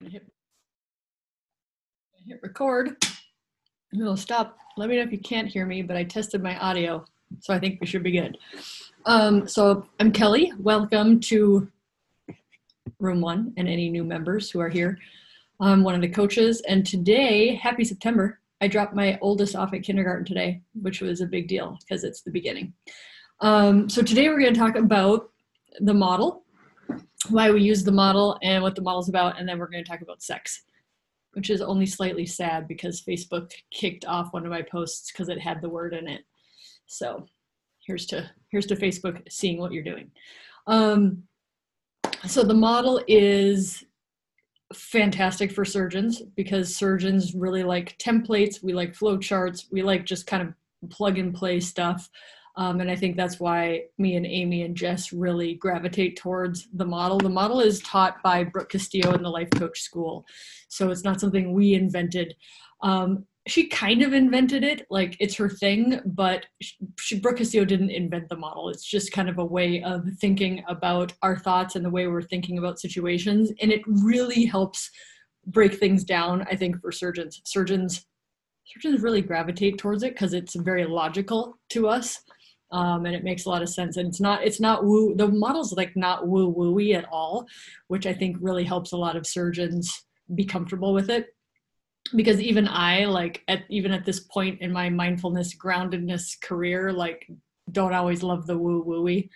Hit, hit record. It'll stop. Let me know if you can't hear me, but I tested my audio, so I think we should be good. Um, so I'm Kelly. Welcome to Room One and any new members who are here. I'm one of the coaches, and today, happy September. I dropped my oldest off at kindergarten today, which was a big deal because it's the beginning. Um, so today we're going to talk about the model, why we use the model, and what the model's about, and then we're going to talk about sex, which is only slightly sad because Facebook kicked off one of my posts because it had the word in it. So here's to here's to Facebook seeing what you're doing. Um, so the model is fantastic for surgeons because surgeons really like templates we like flow charts we like just kind of plug and play stuff um, and i think that's why me and amy and jess really gravitate towards the model. The model is taught by brooke castillo in the life coach school. So it's not something we invented. Um, she kind of invented it like it's her thing but she, brooke castillo didn't invent the model. It's just kind of a way of thinking about our thoughts and the way we're thinking about situations. And it really helps break things down i think for surgeons. Surgeons surgeons really gravitate towards it because it's very logical to us um, and it makes a lot of sense. And it's not it's not woo the model's like not woo wooey at all which i think really helps a lot of surgeons be comfortable with it. Because even I like at even at this point in my mindfulness groundedness career, like don't always love the woo wooey.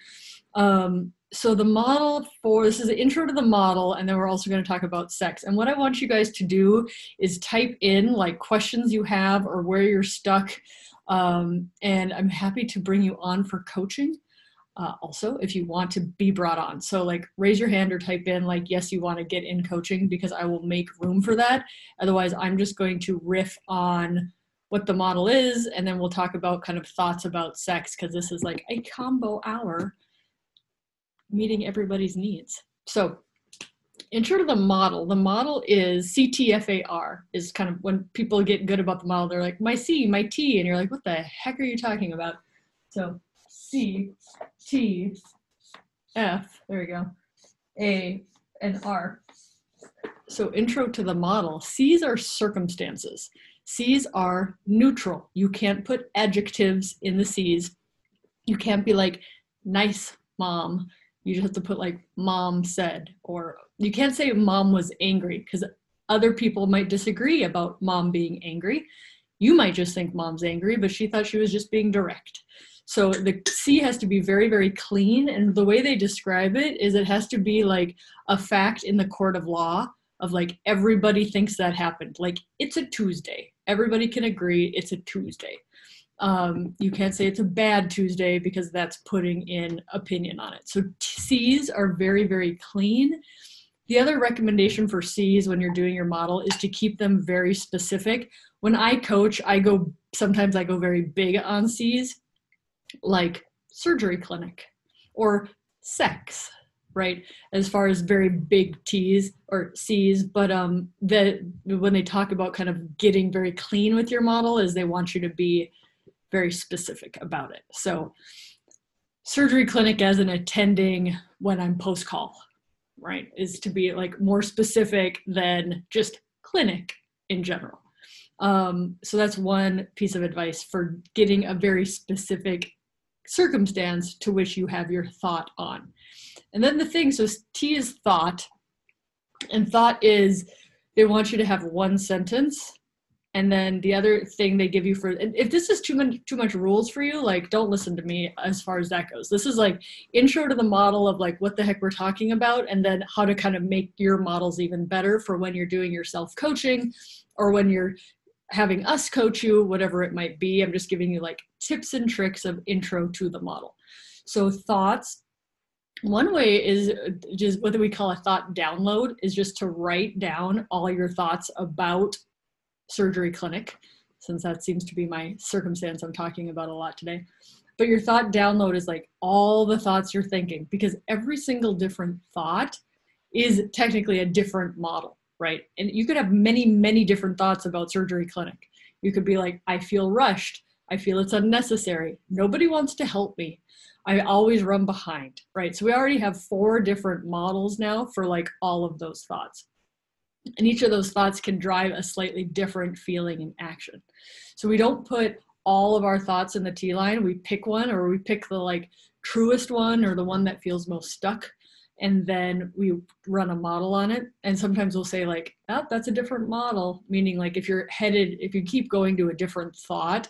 Um, so the model for this is an intro to the model, and then we're also going to talk about sex. And what I want you guys to do is type in like questions you have or where you're stuck. Um, and I'm happy to bring you on for coaching uh, also if you want to be brought on. So, like, raise your hand or type in, like, yes, you want to get in coaching because I will make room for that. Otherwise, I'm just going to riff on what the model is and then we'll talk about kind of thoughts about sex because this is like a combo hour meeting everybody's needs. So, intro to the model. The model is CTFAR, is kind of when people get good about the model, they're like, my C, my T, and you're like, what the heck are you talking about? So, C, T, F, there we go, A, and R. So intro to the model. C's are circumstances. C's are neutral. You can't put adjectives in the C's. You can't be like, nice mom. You just have to put like, mom said, or you can't say mom was angry because other people might disagree about mom being angry. You might just think mom's angry, but she thought she was just being direct. So the C has to be very, very clean. And the way they describe it is it has to be like a fact in the court of law of like everybody thinks that happened. Like it's a Tuesday. Everybody can agree it's a Tuesday. Um, you can't say it's a bad Tuesday because that's putting in opinion on it. So C's are very, very clean. The other recommendation for C's when you're doing your model is to keep them very specific. When I coach, I go sometimes I go very big on C's like surgery clinic or sex right as far as very big t's or c's but um that when they talk about kind of getting very clean with your model is they want you to be very specific about it so surgery clinic as an attending when i'm post call right is to be like more specific than just clinic in general um, so that's one piece of advice for getting a very specific circumstance to which you have your thought on. And then the thing, so T is thought, and thought is they want you to have one sentence. And then the other thing they give you for if this is too much too much rules for you, like don't listen to me as far as that goes. This is like intro to the model of like what the heck we're talking about, and then how to kind of make your models even better for when you're doing your self coaching or when you're having us coach you, whatever it might be. I'm just giving you like tips and tricks of intro to the model. So thoughts. One way is uh, just what we call a thought download is just to write down all your thoughts about surgery clinic, since that seems to be my circumstance I'm talking about a lot today. But your thought download is like all the thoughts you're thinking because every single different thought is technically a different model right? And you could have many, many different thoughts about surgery clinic. You could be like, I feel rushed. I feel it's unnecessary. Nobody wants to help me. I always run behind, right? So we already have four different models now for like all of those thoughts. And each of those thoughts can drive a slightly different feeling and action. So we don't put all of our thoughts in the T line. We pick one or we pick the like truest one or the one that feels most stuck. And then we run a model on it. And sometimes we'll say, like, oh, that's a different model, meaning like if you're headed, if you keep going to a different thought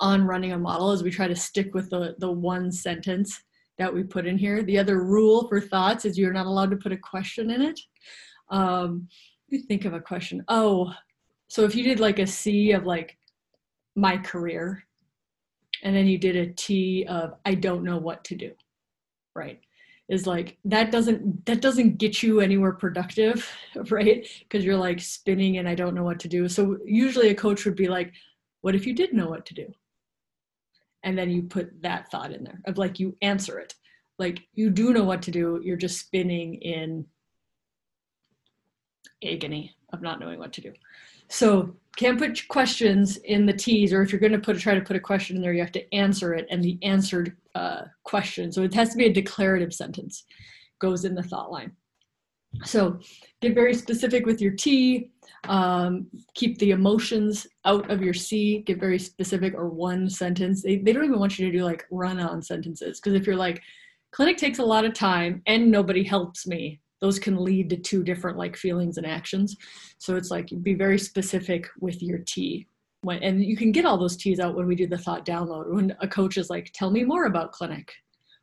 on running a model, is we try to stick with the, the one sentence that we put in here. The other rule for thoughts is you're not allowed to put a question in it. Um, think of a question. Oh, so if you did like a C of like my career, and then you did a T of I don't know what to do, right? Is like that doesn't that doesn't get you anywhere productive, right? Because you're like spinning and I don't know what to do. So usually a coach would be like, what if you did know what to do? And then you put that thought in there of like you answer it. Like you do know what to do, you're just spinning in agony of not knowing what to do. So can't put questions in the T's, or if you're going to put a, try to put a question in there, you have to answer it and the answered uh, question. So it has to be a declarative sentence, goes in the thought line. So get very specific with your T. Um, keep the emotions out of your C. Get very specific or one sentence. They, they don't even want you to do like run on sentences because if you're like, clinic takes a lot of time and nobody helps me, those can lead to two different like feelings and actions. So it's like be very specific with your T. When, and you can get all those T's out when we do the thought download. When a coach is like, tell me more about clinic.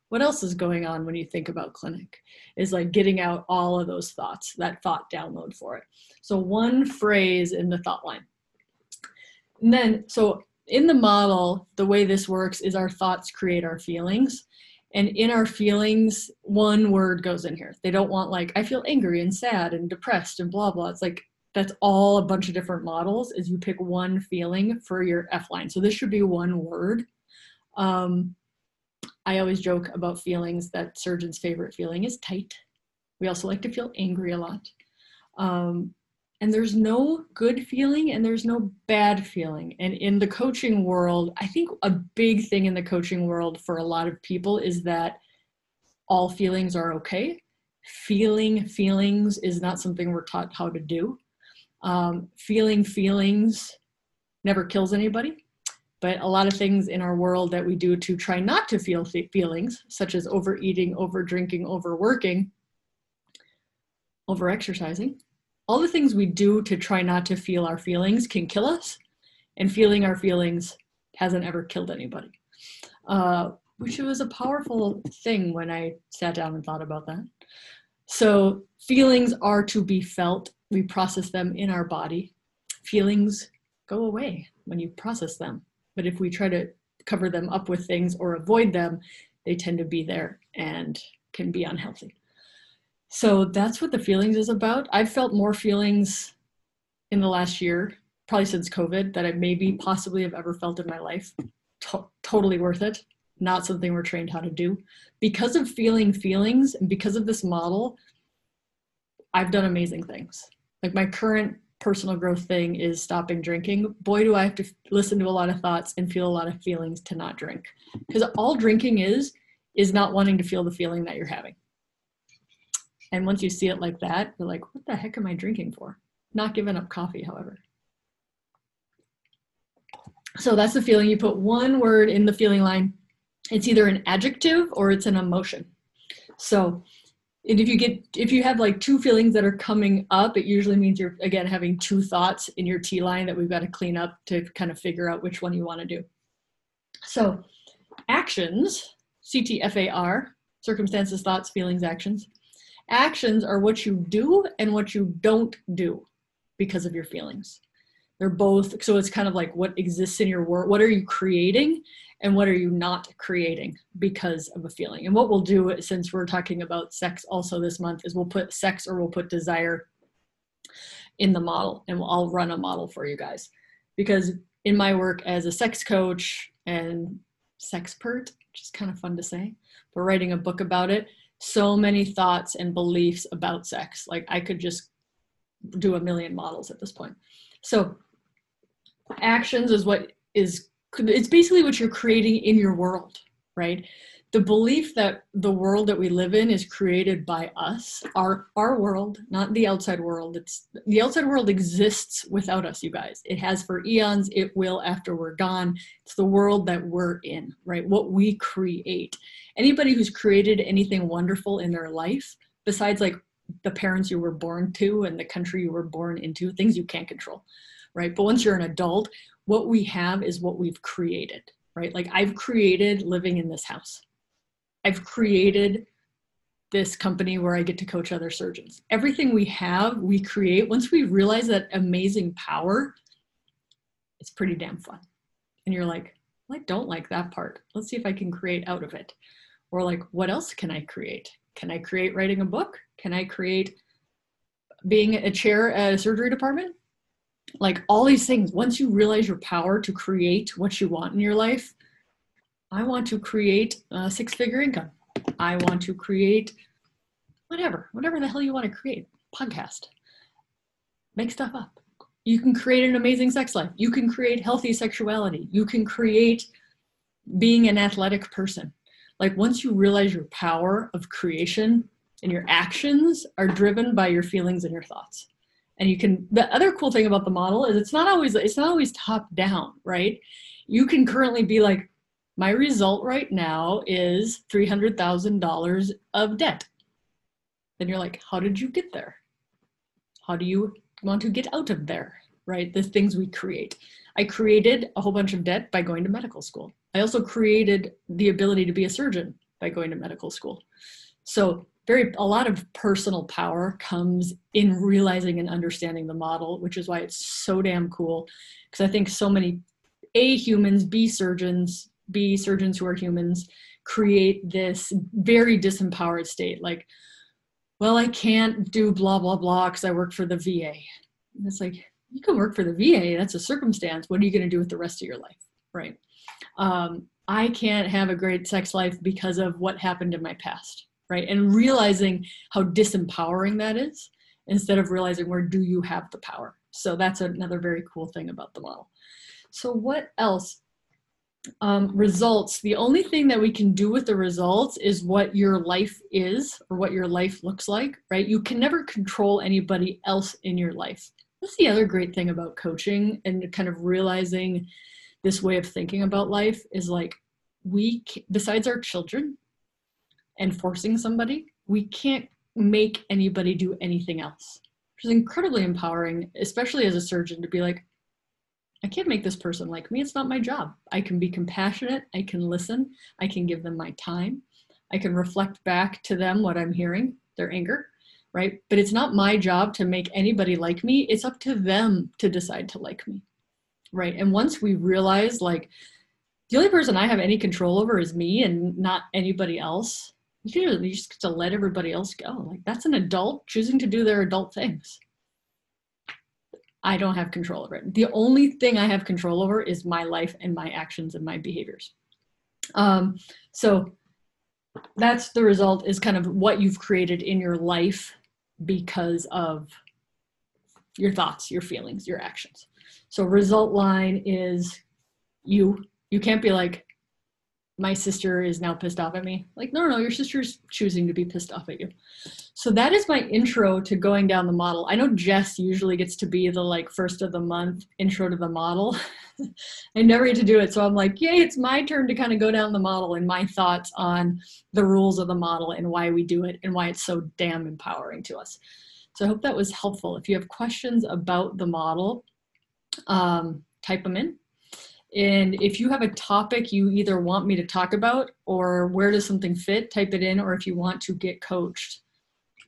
What else is going on when you think about clinic? Is like getting out all of those thoughts, that thought download for it. So one phrase in the thought line. And then, so in the model, the way this works is our thoughts create our feelings and in our feelings one word goes in here they don't want like i feel angry and sad and depressed and blah blah it's like that's all a bunch of different models is you pick one feeling for your f line so this should be one word um, i always joke about feelings that surgeon's favorite feeling is tight. We also like to feel angry a lot. Um, and there's no good feeling and there's no bad feeling. And in the coaching world i think a big thing in the coaching world for a lot of people is that all feelings are okay. Feeling feelings is not something we're taught how to do. Um, feeling feelings never kills anybody but a lot of things in our world that we do to try not to feel feelings such as overeating over drinking overworking over exercising all the things we do to try not to feel our feelings can kill us, and feeling our feelings hasn't ever killed anybody. Uh, which was a powerful thing when I sat down and thought about that. So, feelings are to be felt. We process them in our body. Feelings go away when you process them. But if we try to cover them up with things or avoid them, they tend to be there and can be unhealthy. So that's what the feelings is about. I've felt more feelings in the last year, probably since COVID, that I maybe possibly have ever felt in my life. To- totally worth it. Not something we're trained how to do. Because of feeling feelings and because of this model, I've done amazing things. Like my current personal growth thing is stopping drinking. Boy, do I have to listen to a lot of thoughts and feel a lot of feelings to not drink. Because all drinking is, is not wanting to feel the feeling that you're having. And once you see it like that, you're like, what the heck am I drinking for? Not giving up coffee, however. So that's the feeling. You put one word in the feeling line. It's either an adjective or it's an emotion. So and if you get if you have like two feelings that are coming up, it usually means you're again having two thoughts in your T line that we've got to clean up to kind of figure out which one you want to do. So actions, CTFAR, circumstances, thoughts, feelings, actions actions are what you do and what you don't do because of your feelings they're both so it's kind of like what exists in your world what are you creating and what are you not creating because of a feeling and what we'll do since we're talking about sex also this month is we'll put sex or we'll put desire in the model and we'll, i'll run a model for you guys because in my work as a sex coach and sexpert which is kind of fun to say but writing a book about it so many thoughts and beliefs about sex. Like I could just do a million models at this point. So actions is what is it's basically what you're creating in your world, right? The belief that the world that we live in is created by us, our our world, not the outside world. It's the outside world exists without us, you guys. It has for eons, it will after we're gone. It's the world that we're in, right? What we create. Anybody who's created anything wonderful in their life, besides like the parents you were born to and the country you were born into, things you can't control, right? But once you're an adult, what we have is what we've created, right? Like I've created living in this house. I've created this company where I get to coach other surgeons. Everything we have, we create. Once we realize that amazing power, it's pretty damn fun. And you're like, well, I don't like that part. Let's see if I can create out of it. Or like, what else can I create? Can I create writing a book? Can I create being a chair at a surgery department? Like all these things once you realize your power to create what you want in your life i want to create a six figure income. I want to create whatever whatever the hell you want to create podcast. Make stuff up. You can create an amazing sex life. You can create healthy sexuality. You can create being an athletic person. Like once you realize your power of creation and your actions are driven by your feelings and your thoughts and you can the other cool thing about the model is it's not always it's not always top down right? You can currently be like my result right now is $300000 of debt. Then you're like how did you get there? How do you want to get out of there? Right? The things we create. I created a whole bunch of debt by going to medical school. I also created the ability to be a surgeon by going to medical school. So very a lot of personal power comes in realizing and understanding the model which is why it's so damn cool. Because i think so many a humans b surgeons b surgeons who are humans create this very disempowered state like well i can't do blah blah blah because i work for the va and it's like you can work for the va that's a circumstance. What are you going to do with the rest of your life? Right. Um, i can't have a great sex life because of what happened in my past right? And realizing how disempowering that is instead of realizing where do you have the power. So that's another very cool thing about the model. So what else? Um, results. The only thing that we can do with the results is what your life is or what your life looks like, right? You can never control anybody else in your life. That's the other great thing about coaching and kind of realizing this way of thinking about life is like we, besides our children, and forcing somebody, we can't make anybody do anything else. Which is incredibly empowering, especially as a surgeon, to be like, I can't make this person like me. It's not my job. I can be compassionate. I can listen. I can give them my time. I can reflect back to them what I'm hearing, their anger, right? But it's not my job to make anybody like me. It's up to them to decide to like me, right? And once we realize, like, the only person I have any control over is me and not anybody else, you just get to let everybody else go. Like that's an adult choosing to do their adult things. I don't have control over it. The only thing I have control over is my life and my actions and my behaviors. Um, so that's the result is kind of what you've created in your life because of your thoughts, your feelings, your actions. So result line is you. You can't be like, my sister is now pissed off at me. Like, no, no, your sister's choosing to be pissed off at you. So that is my intro to going down the model. I know Jess usually gets to be the like first of the month intro to the model. I never get to do it. So I'm like, yay, it's my turn to kind of go down the model and my thoughts on the rules of the model and why we do it and why it's so damn empowering to us. So I hope that was helpful. If you have questions about the model, um, type them in and if you have a topic you either want me to talk about or where does something fit, type it in. Or if you want to get coached,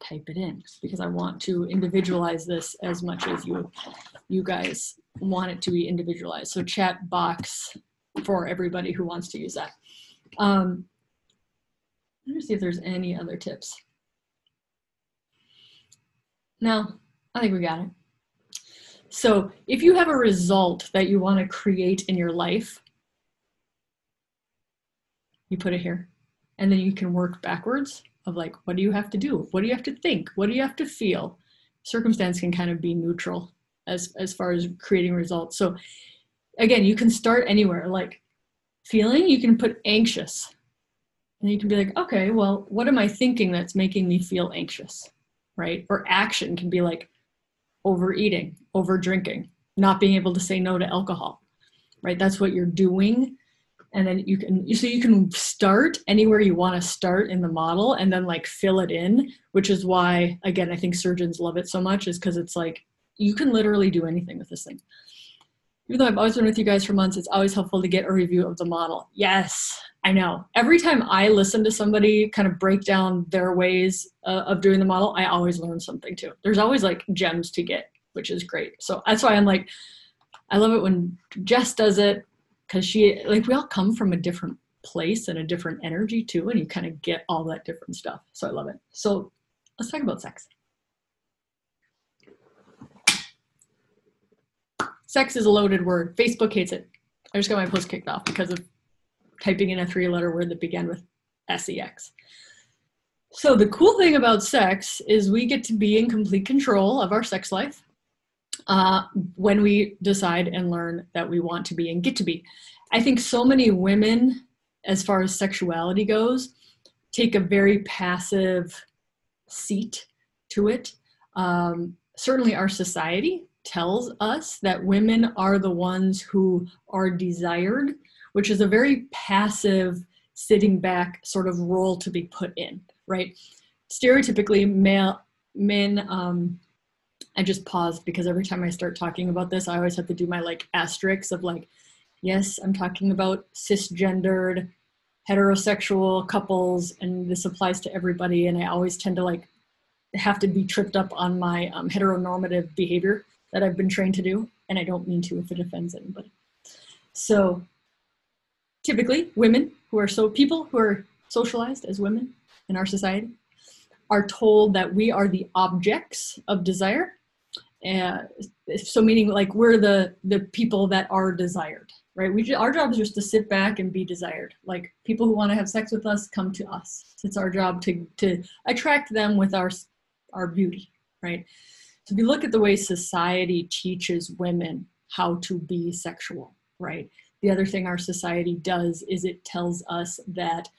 type it in because I want to individualize this as much as you you guys want it to be individualized. So chat box for everybody who wants to use that. Um, let me see if there's any other tips. No, I think we got it. So if you have a result that you want to create in your life, you put it here. And then you can work backwards of like, what do you have to do? What do you have to think? What do you have to feel? Circumstance can kind of be neutral as, as far as creating results. So again, you can start anywhere like feeling, you can put anxious. And you can be like, okay, well, what am I thinking that's making me feel anxious? Right? Or action can be like overeating, over drinking, not being able to say no to alcohol. Right? That's what you're doing. And then you can so you can start anywhere you want to start in the model and then like fill it in, which is why again I think surgeons love it so much, is because it's like you can literally do anything with this thing even though I've always been with you guys for months, it's always helpful to get a review of the model. Yes, I know. Every time I listen to somebody kind of break down their ways uh, of doing the model, I always learn something too. There's always like gems to get, which is great. So that's why I'm like, I love it when Jess does it because she, like, we all come from a different place and a different energy too, and you kind of get all that different stuff. So I love it. So let's talk about sex. Sex is a loaded word. Facebook hates it. I just got my post kicked off because of typing in a three letter word that began with sex. So, the cool thing about sex is we get to be in complete control of our sex life uh, when we decide and learn that we want to be and get to be. I think so many women, as far as sexuality goes, take a very passive seat to it. Um, certainly, our society tells us that women are the ones who are desired, which is a very passive, sitting back sort of role to be put in, right? Stereotypically, male men. Um, I just paused because every time I start talking about this, I always have to do my like asterisks of like, yes, I'm talking about cisgendered, heterosexual couples, and this applies to everybody. And I always tend to like have to be tripped up on my um, heteronormative behavior that I've been trained to do, and I don't mean to if it offends anybody. So typically, women who are so people who are socialized as women in our society are told that we are the objects of desire. Uh, so meaning like we're the the people that are desired, right? We our job is just to sit back and be desired. Like people who want to have sex with us come to us. It's our job to to attract them with our our beauty, right? So if you look at the way society teaches women how to be sexual, right? The other thing our society does is it tells us that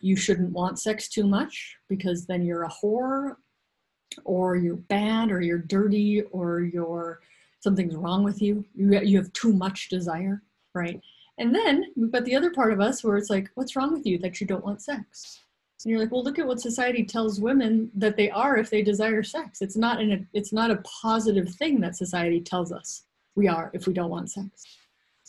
you shouldn't want sex too much because then you're a whore or you're bad or you're dirty or you're something's wrong with you. You, you have too much desire, right? And then we've got the other part of us where it's like, what's wrong with you that you don't want sex? and you're like well look at what society tells women that they are if they desire sex it's not in a it's not a positive thing that society tells us we are if we don't want sex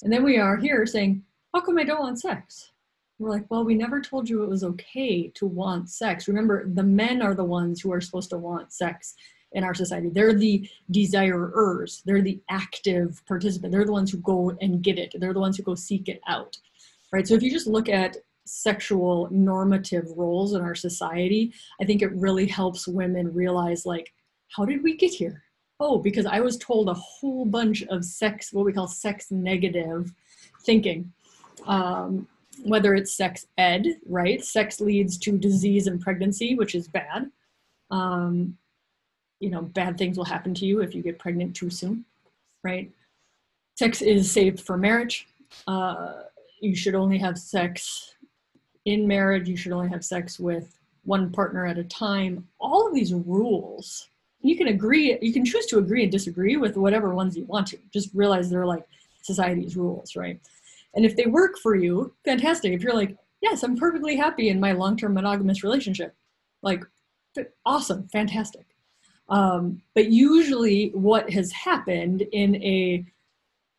and then we are here saying how come i don't want sex we're like well we never told you it was okay to want sex. Remember the men are the ones who are supposed to want sex in our society. They're the desirers. They're the active participant. They're the ones who go and get it. They're the ones who go seek it out right? So if you just look at sexual normative roles in our society, I think it really helps women realize like, how did we get here? Oh, because I was told a whole bunch of sex, what we call sex negative thinking. Um, whether it's sex ed, right? Sex leads to disease and pregnancy, which is bad. Um, you know, bad things will happen to you if you get pregnant too soon, right? Sex is saved for marriage. Uh, you should only have sex in marriage, you should only have sex with one partner at a time. All of these rules, you can agree, you can choose to agree and disagree with whatever ones you want to. Just realize they're like society's rules, right? And if they work for you, fantastic. If you're like, yes, I'm perfectly happy in my long term monogamous relationship, like, awesome, fantastic. Um, but usually, what has happened in a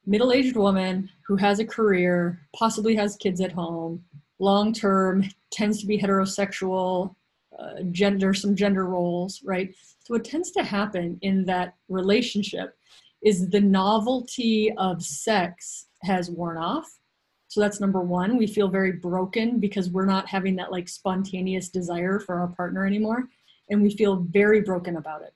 middle aged woman who has a career, possibly has kids at home, long term tends to be heterosexual, uh, gender, some gender roles, right? So, what tends to happen in that relationship is the novelty of sex has worn off. So, that's number one. We feel very broken because we're not having that like spontaneous desire for our partner anymore. And we feel very broken about it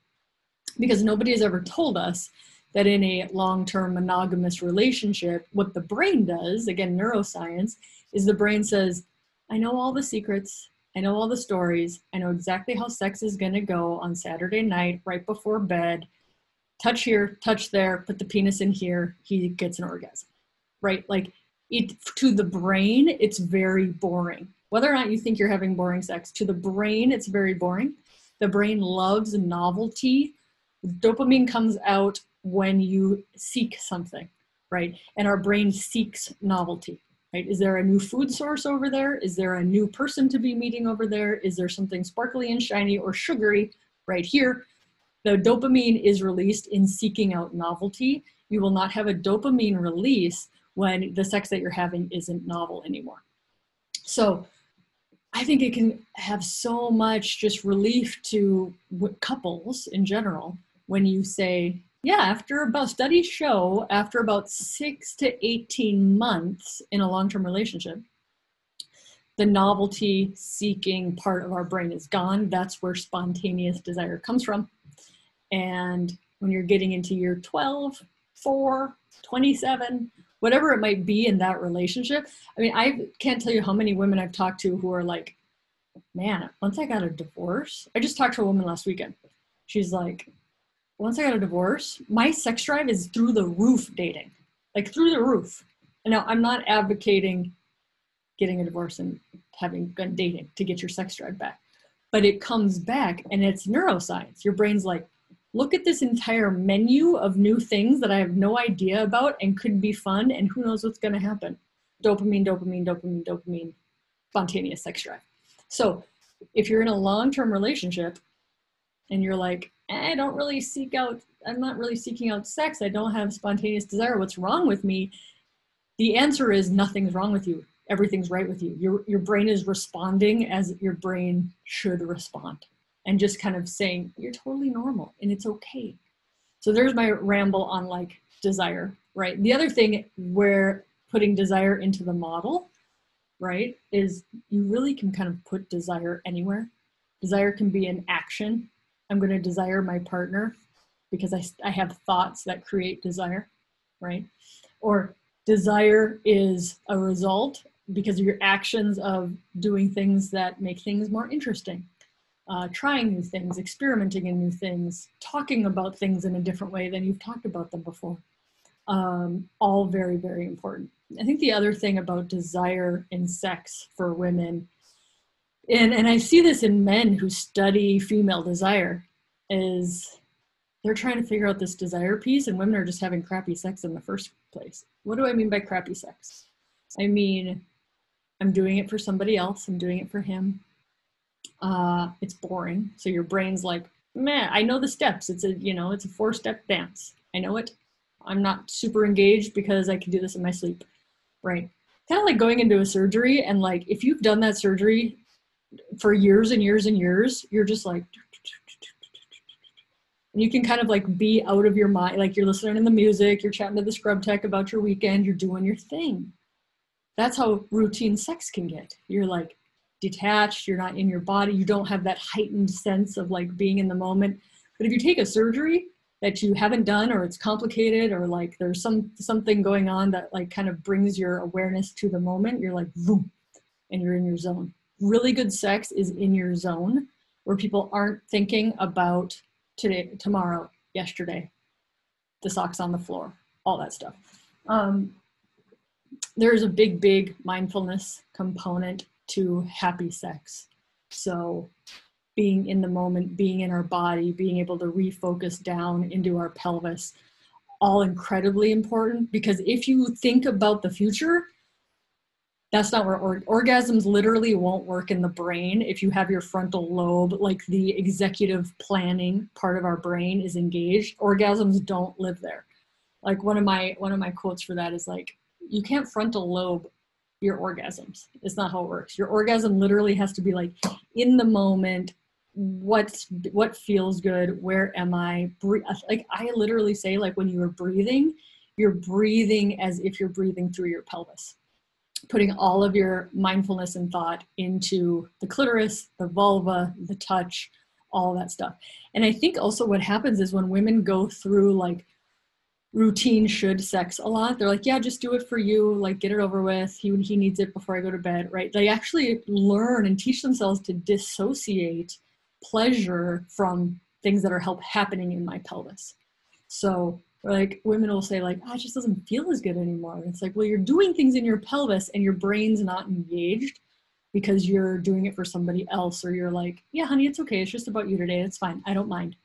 because nobody has ever told us that in a long term monogamous relationship, what the brain does, again, neuroscience, is the brain says, I know all the secrets, I know all the stories, I know exactly how sex is going to go on Saturday night right before bed. Touch here, touch there, put the penis in here, he gets an orgasm. Right? Like it to the brain, it's very boring. whether or not you think you're having boring sex, to the brain, it's very boring. The brain loves novelty. Dopamine comes out when you seek something, right? And our brain seeks novelty, right? Is there a new food source over there? Is there a new person to be meeting over there? Is there something sparkly and shiny or sugary right here? The dopamine is released in seeking out novelty. You will not have a dopamine release when the sex that you're having isn't novel anymore. So I think it can have so much just relief to couples in general when you say, yeah, after about studies show after about six to 18 months in a long term relationship, the novelty seeking part of our brain is gone. That's where spontaneous desire comes from. And when you're getting into year 12, 4, 27, whatever it might be in that relationship. I mean, I can't tell you how many women I've talked to who are like, man, once I got a divorce, I just talked to a woman last weekend. She's like, once I got a divorce, my sex drive is through the roof dating, like through the roof. And now I'm not advocating getting a divorce and having good dating to get your sex drive back, but it comes back and it's neuroscience. Your brain's like, look at this entire menu of new things that I have no idea about and could be fun, and who knows what's going to happen. Dopamine, dopamine, dopamine, dopamine, spontaneous sex drive. So if you're in a long term relationship and you're like, eh, I don't really seek out, I'm not really seeking out sex, I don't have spontaneous desire, what's wrong with me? The answer is nothing's wrong with you. Everything's right with you. Your, your brain is responding as your brain should respond and just kind of saying you're totally normal and it's okay. So there's my ramble on like desire right? The other thing where putting desire into the model right is you really can kind of put desire anywhere. Desire can be an action. I'm going to desire my partner because I, I have thoughts that create desire right? Or desire is a result because of your actions of doing things that make things more interesting uh, trying new things, experimenting in new things, talking about things in a different way than you've talked about them before. Um, all very, very important. I think the other thing about desire in sex for women, and, and I see this in men who study female desire, is they're trying to figure out this desire piece, and women are just having crappy sex in the first place. What do I mean by crappy sex? I mean, I'm doing it for somebody else, I'm doing it for him, uh, it's boring. So your brain's like, man, I know the steps. It's a, you know, it's a four step dance. I know it. I'm not super engaged because I can do this in my sleep. Right. Kind of like going into a surgery and like if you've done that surgery for years and years and years, you're just like and you can kind of like be out of your mind like you're listening to the music you're chatting to the scrub tech about your weekend you're doing your thing that's how routine sex can get you're like detached, you're not in your body, you don't have that heightened sense of like being in the moment. But if you take a surgery that you haven't done or it's complicated or like there's some something going on that like kind of brings your awareness to the moment, you're like boom and you're in your zone. Really good sex is in your zone where people aren't thinking about today, tomorrow, yesterday, the socks on the floor, all that stuff. Um, there's a big, big mindfulness component to happy sex. So being in the moment, being in our body, being able to refocus down into our pelvis, all incredibly important because if you think about the future, that's not where or- orgasms literally won't work in the brain if you have your frontal lobe like the executive planning part of our brain is engaged orgasms don't live there like one of my one of my quotes for that is like you can't frontal lobe your orgasms. It's not how it works. Your orgasm literally has to be like in the moment. What's what feels good? Where am I? Like I literally say, like when you are breathing, you're breathing as if you're breathing through your pelvis, putting all of your mindfulness and thought into the clitoris, the vulva, the touch, all that stuff. And I think also what happens is when women go through like routine should sex a lot. They're like, yeah, just do it for you, like get it over with. He he needs it before I go to bed, right? They actually learn and teach themselves to dissociate pleasure from things that are help happening in my pelvis. So like women will say like, oh, it just doesn't feel as good anymore. it's like, well, you're doing things in your pelvis and your brain's not engaged. because you're doing it for somebody else or you're like, yeah, honey, it's okay. It's just about you today. It's fine. I don't mind.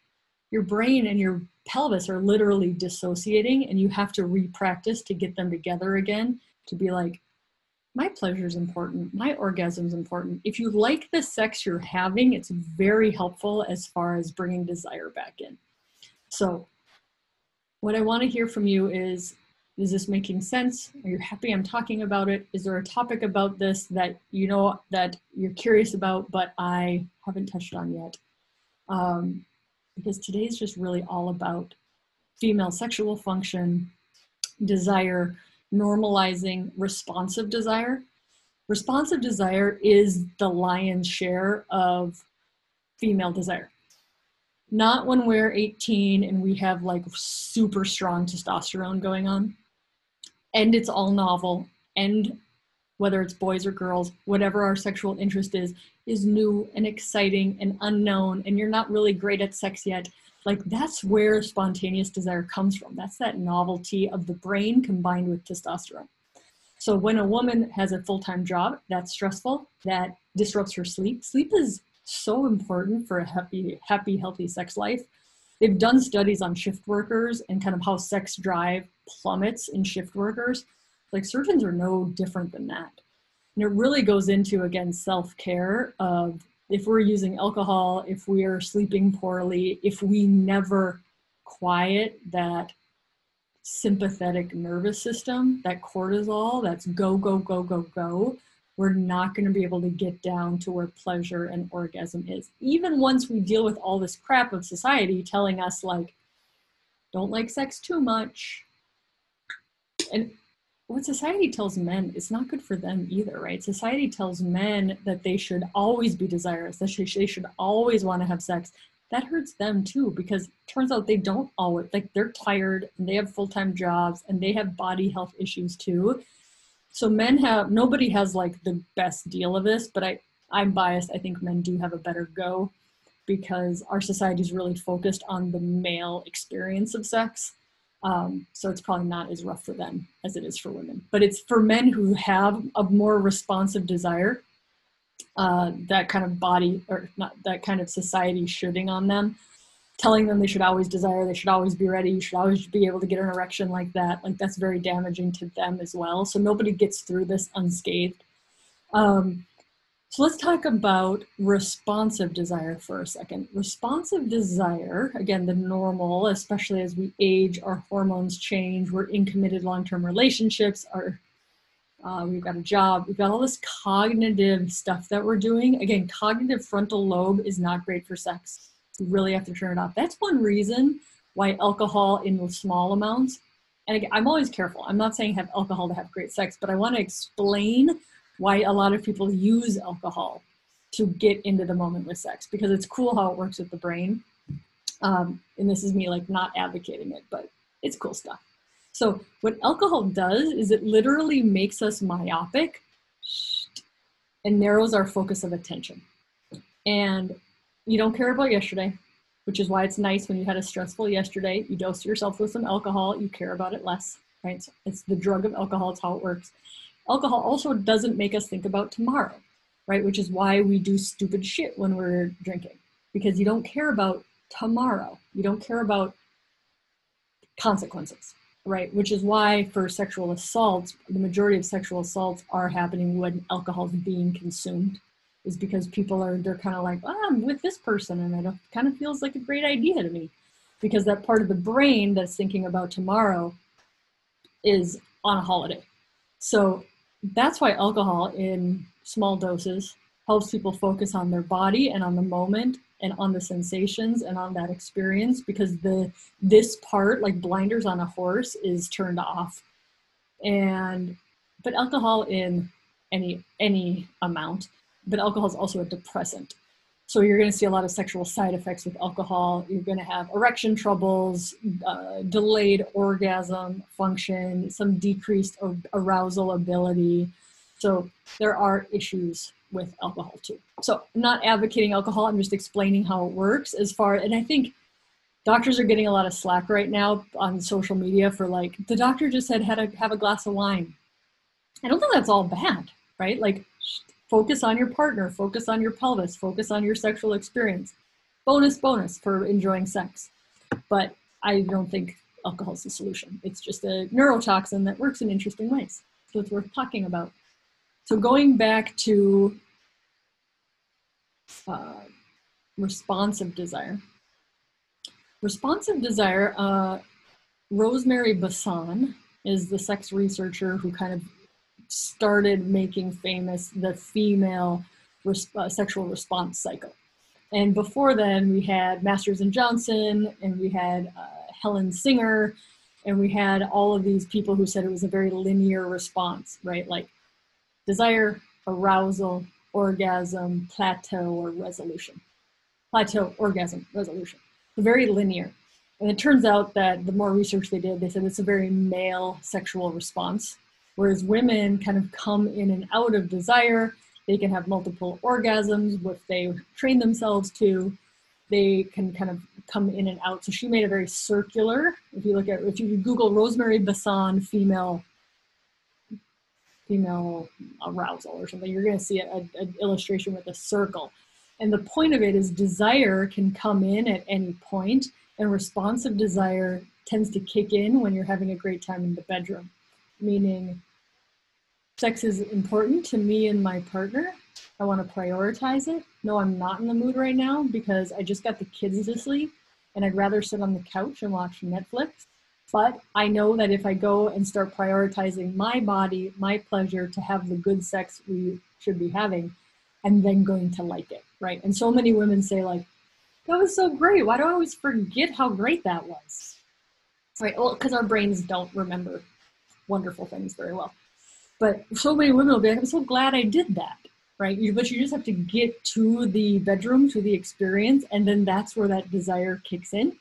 Your brain and your pelvis are literally dissociating and you have to re-practice to get them together again to be like, my pleasure is important. My orgasm is important. If you like the sex you're having, it's very helpful as far as bringing desire back in. So, what I want to hear from you is is this making sense? Are you happy I'm talking about it? Is there a topic about this that you know that you're curious about, but I haven't touched on yet? Um, because today is just really all about female sexual function, desire, normalizing responsive desire. Responsive desire is the lion's share of female desire. Not when we're 18 and we have like super strong testosterone going on and it's all novel and whether it's boys or girls whatever our sexual interest is is new and exciting and unknown and you're not really great at sex yet like that's where spontaneous desire comes from. That's that novelty of the brain combined with testosterone. So when a woman has a full-time job that's stressful that disrupts her sleep sleep is so important for a happy happy healthy sex life. They've done studies on shift workers and kind of how sex drive plummets in shift workers. Like surgeons are no different than that. And it really goes into, again, self care of if we're using alcohol, if we are sleeping poorly, if we never quiet that sympathetic nervous system, that cortisol, that's go, go, go, go, go, we're not going to be able to get down to where pleasure and orgasm is. Even once we deal with all this crap of society telling us, like, don't like sex too much. And what society tells men is not good for them either, right? Society tells men that they should always be desirous, that they should always want to have sex. That hurts them too because turns out they don't always, like, they're tired and they have full time jobs and they have body health issues too so men have nobody has like the best deal of this but i i'm biased i think men do have a better go because our society is really focused on the male experience of sex um, so it's probably not as rough for them as it is for women but it's for men who have a more responsive desire uh, that kind of body or not that kind of society shooting on them telling them they should always desire, they should always be ready, you should always be able to get an erection like that. Like that's very damaging to them as well. So nobody gets through this unscathed. Um, so let's talk about responsive desire for a second. Responsive desire, again, the normal, especially as we age, our hormones change, we're in committed long-term relationships, our uh, we've got a job, we've got all this cognitive stuff that we're doing. Again, cognitive frontal lobe is not great for sex you really have to turn it off. That's one reason why alcohol in small amounts, and again, I'm always careful. I'm not saying have alcohol to have great sex, but I want to explain why a lot of people use alcohol to get into the moment with sex because it's cool how it works with the brain. Um, and this is me like not advocating it, but it's cool stuff. So what alcohol does is it literally makes us myopic and narrows our focus of attention. And you don't care about yesterday, which is why it's nice when you had a stressful yesterday, you dose yourself with some alcohol, you care about it less, right? So it's the drug of alcohol, it's how it works. Alcohol also doesn't make us think about tomorrow, right? Which is why we do stupid shit when we're drinking, because you don't care about tomorrow. You don't care about consequences, right? Which is why for sexual assaults, the majority of sexual assaults are happening when alcohol is being consumed is because people are they're kind of like oh, i'm with this person and it kind of feels like a great idea to me because that part of the brain that's thinking about tomorrow is on a holiday so that's why alcohol in small doses helps people focus on their body and on the moment and on the sensations and on that experience because the this part like blinders on a horse is turned off and but alcohol in any any amount but alcohol is also a depressant. So you're going to see a lot of sexual side effects with alcohol. You're going to have erection troubles, uh, delayed orgasm function, some decreased arousal ability. So there are issues with alcohol too. So I'm not advocating alcohol. I'm just explaining how it works as far, and I think doctors are getting a lot of slack right now on social media for like, the doctor just said, had to have a glass of wine. I don't think that's all bad, right? Like focus on your partner, focus on your pelvis, focus on your sexual experience. Bonus, bonus for enjoying sex. But I don't think alcohol is the solution. It's just a neurotoxin that works in interesting ways. So it's worth talking about. So going back to uh, responsive desire. Responsive desire, uh, Rosemary Basson is the sex researcher who kind of started making famous the female uh, sexual response cycle. And before then, we had Masters and Johnson, and we had uh, Helen Singer, and we had all of these people who said it was a very linear response, right? Like desire, arousal, orgasm, plateau, or resolution. Plateau, orgasm, resolution. Very linear. And it turns out that the more research they did, they said it's a very male sexual response, whereas women kind of come in and out of desire. They can have multiple orgasms, if they train themselves to. They can kind of come in and out. So she made a very circular. If you look at, if you Google Rosemary Basson female female arousal or something, you're going to see an illustration with a circle. And the point of it is desire can come in at any point, and responsive desire tends to kick in when you're having a great time in the bedroom, meaning sex is important to me and my partner. I want to prioritize it. No, I'm not in the mood right now because I just got the kids to sleep and I'd rather sit on the couch and watch Netflix. But I know that if I go and start prioritizing my body, my pleasure to have the good sex we should be having, I'm then going to like it, right? And so many women say, like, that was so great. Why do I always forget how great that was? Right? Well, because our brains don't remember wonderful things very well. But so many women will be like, I'm so glad I did that, right? You, but you just have to get to the bedroom, to the experience, and then that's where that desire kicks in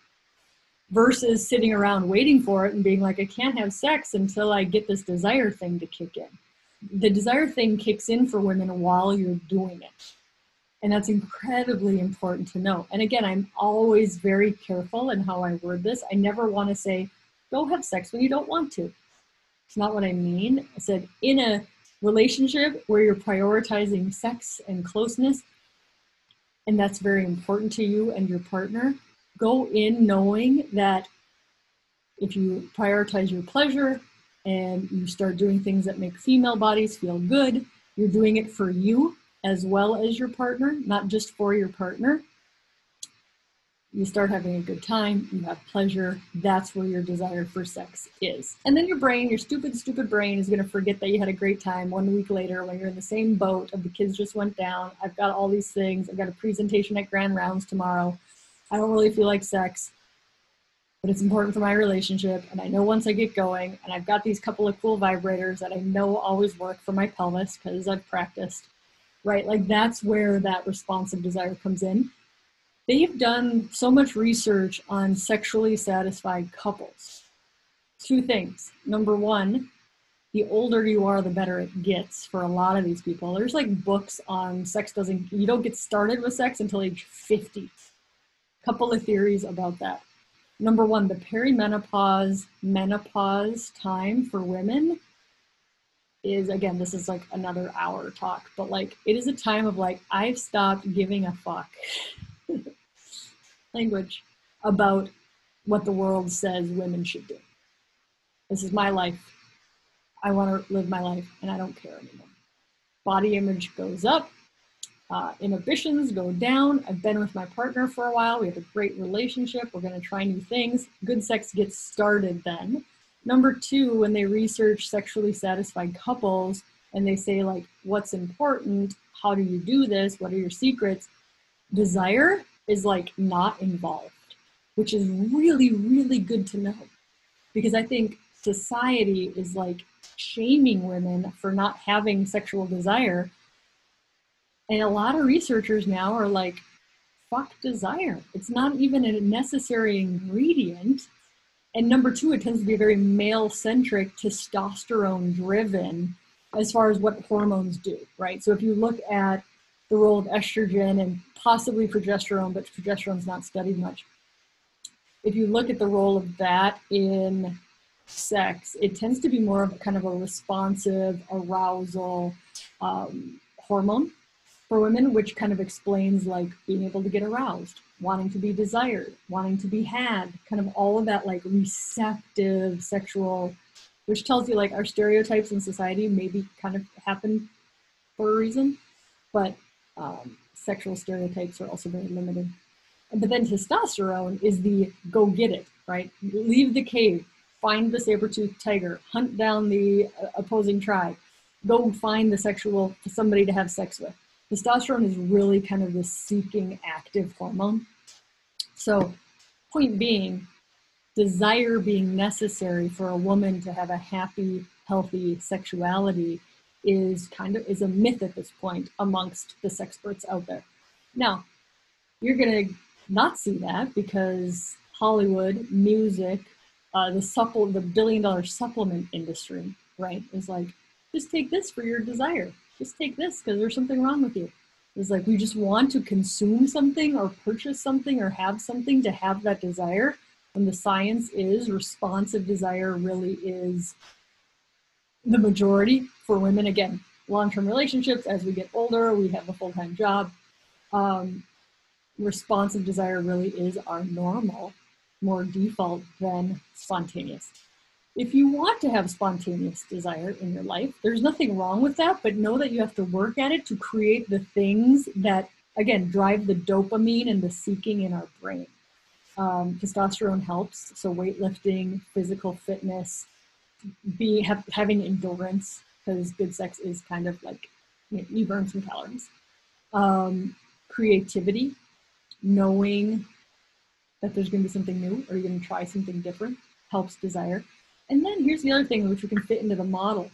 versus sitting around waiting for it and being like, I can't have sex until I get this desire thing to kick in. The desire thing kicks in for women while you're doing it. And that's incredibly important to know. And again, I'm always very careful in how I word this. I never want to say, go have sex when you don't want to. It's not what I mean. I said, in a relationship where you're prioritizing sex and closeness, and that's very important to you and your partner, go in knowing that if you prioritize your pleasure and you start doing things that make female bodies feel good, you're doing it for you as well as your partner, not just for your partner. You start having a good time, you have pleasure, that's where your desire for sex is. And then your brain, your stupid, stupid brain, is gonna forget that you had a great time one week later when you're in the same boat of the kids just went down. I've got all these things, I've got a presentation at Grand Rounds tomorrow. I don't really feel like sex, but it's important for my relationship. And I know once I get going, and I've got these couple of cool vibrators that I know always work for my pelvis because I've practiced, right? Like that's where that responsive desire comes in. They've done so much research on sexually satisfied couples. Two things. Number one, the older you are, the better it gets for a lot of these people. There's like books on sex doesn't, you don't get started with sex until age 50 couple of theories about that. Number one, the perimenopause, menopause time for women is again, this is like another hour talk, but like it is a time of like, I've stopped giving a fuck language about what the world says women should do. This is my life. I want to live my life and I don't care anymore. Body image goes up, uh, inhibitions go down. I've been with my partner for a while. We have a great relationship. We're going to try new things. Good sex gets started then. Number two, when they research sexually satisfied couples and they say, like, what's important? How do you do this? What are your secrets? Desire is like not involved, which is really, really good to know. Because I think society is like shaming women for not having sexual desire and a lot of researchers now are like, fuck desire. It's not even a necessary ingredient. And number two, it tends to be very male centric, testosterone driven as far as what hormones do, right? So if you look at the role of estrogen and possibly progesterone, but progesterone's not studied much. If you look at the role of that in sex, it tends to be more of a kind of a responsive arousal, um, hormone for women, which kind of explains like being able to get aroused, wanting to be desired, wanting to be had, kind of all of that like receptive sexual, which tells you like our stereotypes in society maybe kind of happen for a reason, but um, sexual stereotypes are also very limited. But then testosterone is the go get it, right? Leave the cave, find the saber-toothed tiger, hunt down the uh, opposing tribe, go find the sexual somebody to have sex with testosterone is really kind of the seeking active hormone. So, point being, desire being necessary for a woman to have a happy, healthy sexuality is kind of is a myth at this point amongst the sexperts out there. Now, you're gonna not see that because Hollywood, music, uh, the supple, the billion dollar supplement industry, right, is like, just take this for your desire just take this because there's something wrong with you. It's like we just want to consume something or purchase something or have something to have that desire. And the science is responsive desire really is the majority for women. Again, long term relationships, as we get older, we have a full time job. Um, responsive desire really is our normal, more default than spontaneous if you want to have spontaneous desire in your life, there's nothing wrong with that, but know that you have to work at it to create the things that, again, drive the dopamine and the seeking in our brain. Um, testosterone helps, so weightlifting, physical fitness, be have, having endurance, because good sex is kind of like you, know, you burn some calories. Um, creativity, knowing that there's going to be something new or you're going to try something different helps desire and then here's the other thing which we can fit into the model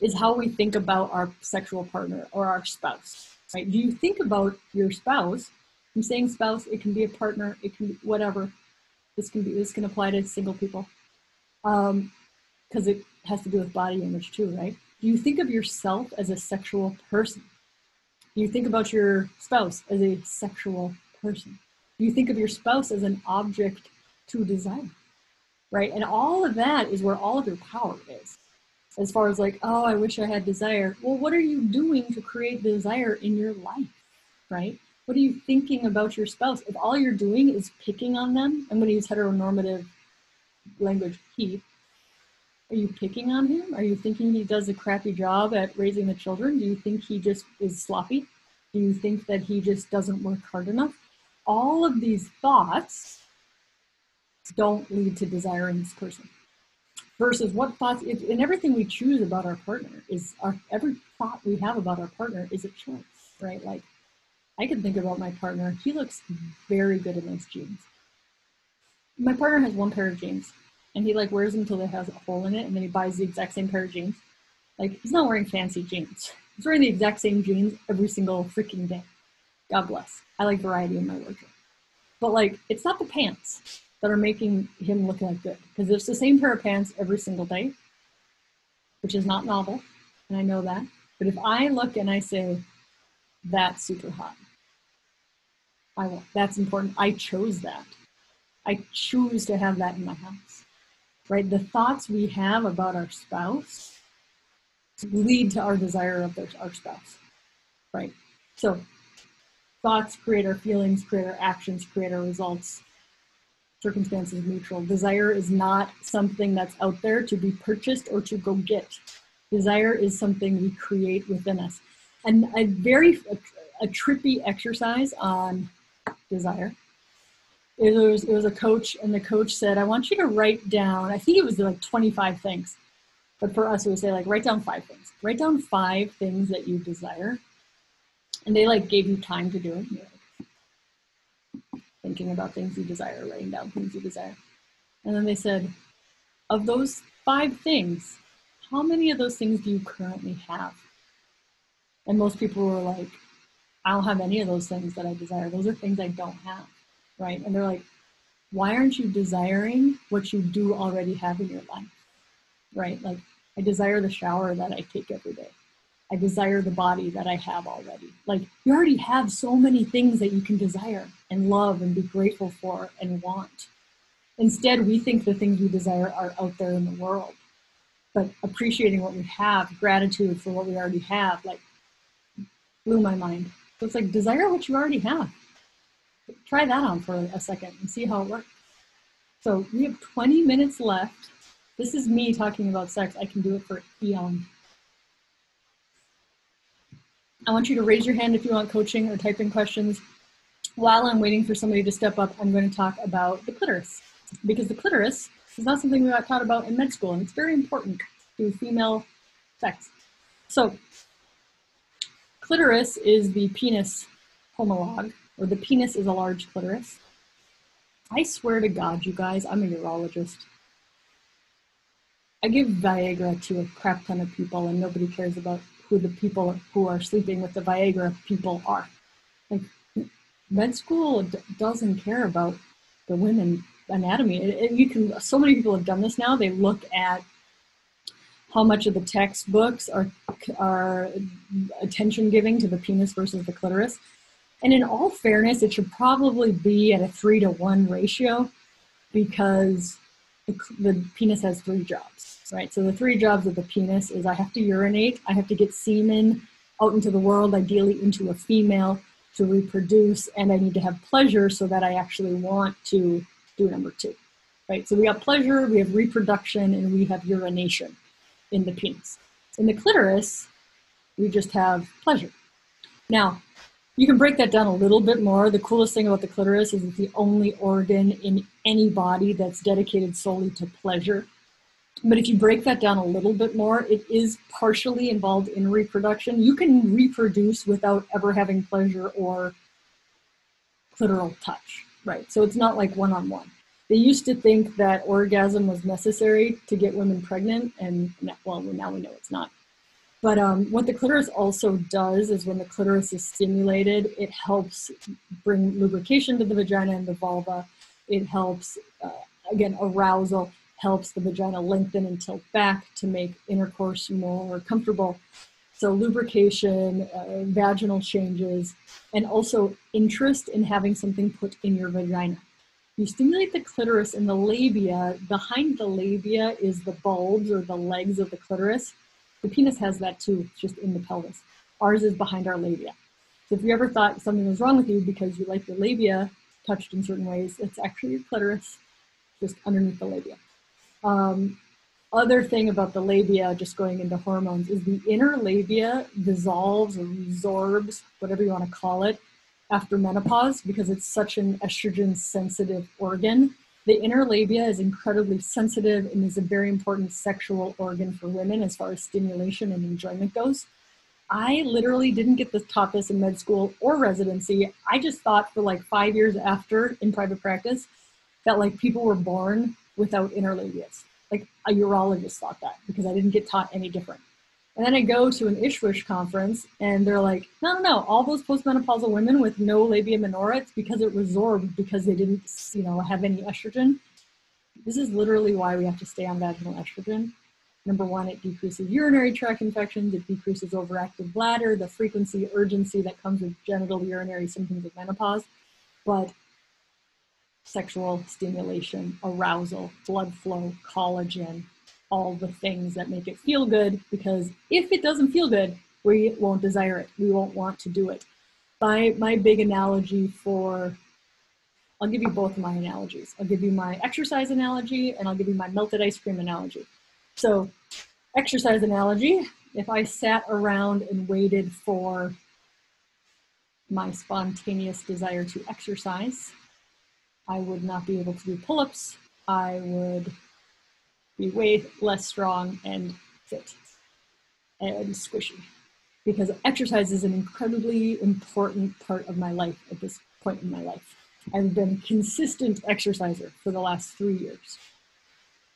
is how we think about our sexual partner or our spouse, right? Do you think about your spouse? I'm saying spouse, it can be a partner, it can be whatever. This can be, this can apply to single people. Um, because it has to do with body image too, right? Do you think of yourself as a sexual person? Do you think about your spouse as a sexual person? Do you think of your spouse as an object to desire? right? And all of that is where all of your power is. As far as like, oh, I wish I had desire. Well, what are you doing to create desire in your life, right? What are you thinking about your spouse? If all you're doing is picking on them, I'm going to use heteronormative language, he. Are you picking on him? Are you thinking he does a crappy job at raising the children? Do you think he just is sloppy? Do you think that he just doesn't work hard enough? All of these thoughts don't lead to desiring this person. Versus what thoughts, and everything we choose about our partner is our, every thought we have about our partner is a choice, right? Like, I can think about my partner. He looks very good in those jeans. My partner has one pair of jeans, and he like wears them until they has a hole in it, and then he buys the exact same pair of jeans. Like he's not wearing fancy jeans. He's wearing the exact same jeans every single freaking day. God bless. I like variety in my wardrobe. But like, it's not the pants that are making him look like good because it's the same pair of pants every single day, which is not novel, and I know that. But if I look and I say, that's super hot, I will. That's important. I chose that. I choose to have that in my house, right? The thoughts we have about our spouse lead to our desire of our spouse, right? So thoughts create our feelings, create our actions, create our results circumstances neutral. Desire is not something that's out there to be purchased or to go get. Desire is something we create within us. And a very a, a trippy exercise on desire. It was, it was a coach, and the coach said, I want you to write down, I think it was like 25 things. But for us, it would say, like, write down five things. Write down five things that you desire. And they like gave you time to do it thinking about things you desire, writing down things you desire. And then they said, of those five things, how many of those things do you currently have? And most people were like, I don't have any of those things that I desire. Those are things I don't have, right? And they're like, why aren't you desiring what you do already have in your life, right? Like, I desire the shower that I take every day. I desire the body that I have already. Like you already have so many things that you can desire and love and be grateful for and want. Instead, we think the things we desire are out there in the world. But appreciating what we have, gratitude for what we already have, like blew my mind. So it's like desire what you already have. Try that on for a second and see how it works. So we have 20 minutes left. This is me talking about sex. I can do it for eon. I want you to raise your hand if you want coaching or type in questions. While I'm waiting for somebody to step up, I'm going to talk about the clitoris because the clitoris is not something we got taught about in med school, and it's very important to female sex. So, clitoris is the penis homologue, or the penis is a large clitoris. I swear to God, you guys, I'm a urologist. I give Viagra to a crap ton of people, and nobody cares about who the people who are sleeping with the Viagra people are. Like, med school doesn't care about the women anatomy. It, it, you can. So many people have done this now. They look at how much of the textbooks are are attention giving to the penis versus the clitoris. And in all fairness, it should probably be at a three to one ratio because the, the penis has three jobs, right? So the three jobs of the penis is I have to urinate, I have to get semen out into the world, ideally into a female to reproduce, and I need to have pleasure so that I actually want to do number two, right? So we have pleasure, we have reproduction, and we have urination in the penis. In the clitoris, we just have pleasure. Now, you can break that down a little bit more. The coolest thing about the clitoris is it's the only organ in any body that's dedicated solely to pleasure. But if you break that down a little bit more, it is partially involved in reproduction. You can reproduce without ever having pleasure or clitoral touch, right? So it's not like one on one. They used to think that orgasm was necessary to get women pregnant, and well, now we know it's not. But um, what the clitoris also does is when the clitoris is stimulated, it helps bring lubrication to the vagina and the vulva. It helps, uh, again, arousal helps the vagina lengthen and tilt back to make intercourse more comfortable. So, lubrication, uh, vaginal changes, and also interest in having something put in your vagina. You stimulate the clitoris and the labia. Behind the labia is the bulbs or the legs of the clitoris the penis has that too, it's just in the pelvis. Ours is behind our labia. So if you ever thought something was wrong with you because you like your labia touched in certain ways, it's actually your clitoris just underneath the labia. Um, other thing about the labia, just going into hormones, is the inner labia dissolves or resorbs, whatever you want to call it, after menopause because it's such an estrogen sensitive organ the inner labia is incredibly sensitive and is a very important sexual organ for women as far as stimulation and enjoyment goes. I literally didn't get this taught this in med school or residency. I just thought for like five years after in private practice that like people were born without inner labias. Like a urologist thought that because I didn't get taught any different. And then I go to an ISSWSH conference and they're like, no, no, no, all those postmenopausal women with no labia minora, it's because it resorbed because they didn't, you know, have any estrogen. This is literally why we have to stay on vaginal estrogen. Number one, it decreases urinary tract infections, it decreases overactive bladder, the frequency, urgency that comes with genital urinary symptoms of menopause. But sexual stimulation, arousal, blood flow, collagen, all the things that make it feel good because if it doesn't feel good, we won't desire it. We won't want to do it. My, my big analogy for, I'll give you both my analogies. I'll give you my exercise analogy and I'll give you my melted ice cream analogy. So, exercise analogy if I sat around and waited for my spontaneous desire to exercise, I would not be able to do pull ups. I would be way less strong and fit and squishy because exercise is an incredibly important part of my life at this point in my life. I've been a consistent exerciser for the last three years.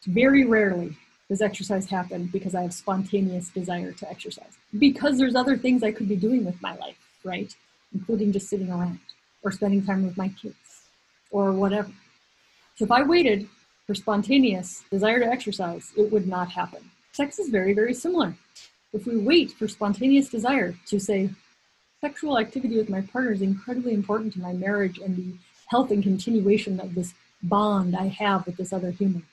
Very rarely does exercise happen because I have spontaneous desire to exercise. Because there's other things I could be doing with my life, right? Including just sitting around or spending time with my kids or whatever. So if I waited for spontaneous desire to exercise, it would not happen. Sex is very, very similar. If we wait for spontaneous desire to say, sexual activity with my partner is incredibly important to my marriage and the health and continuation of this bond I have with this other human.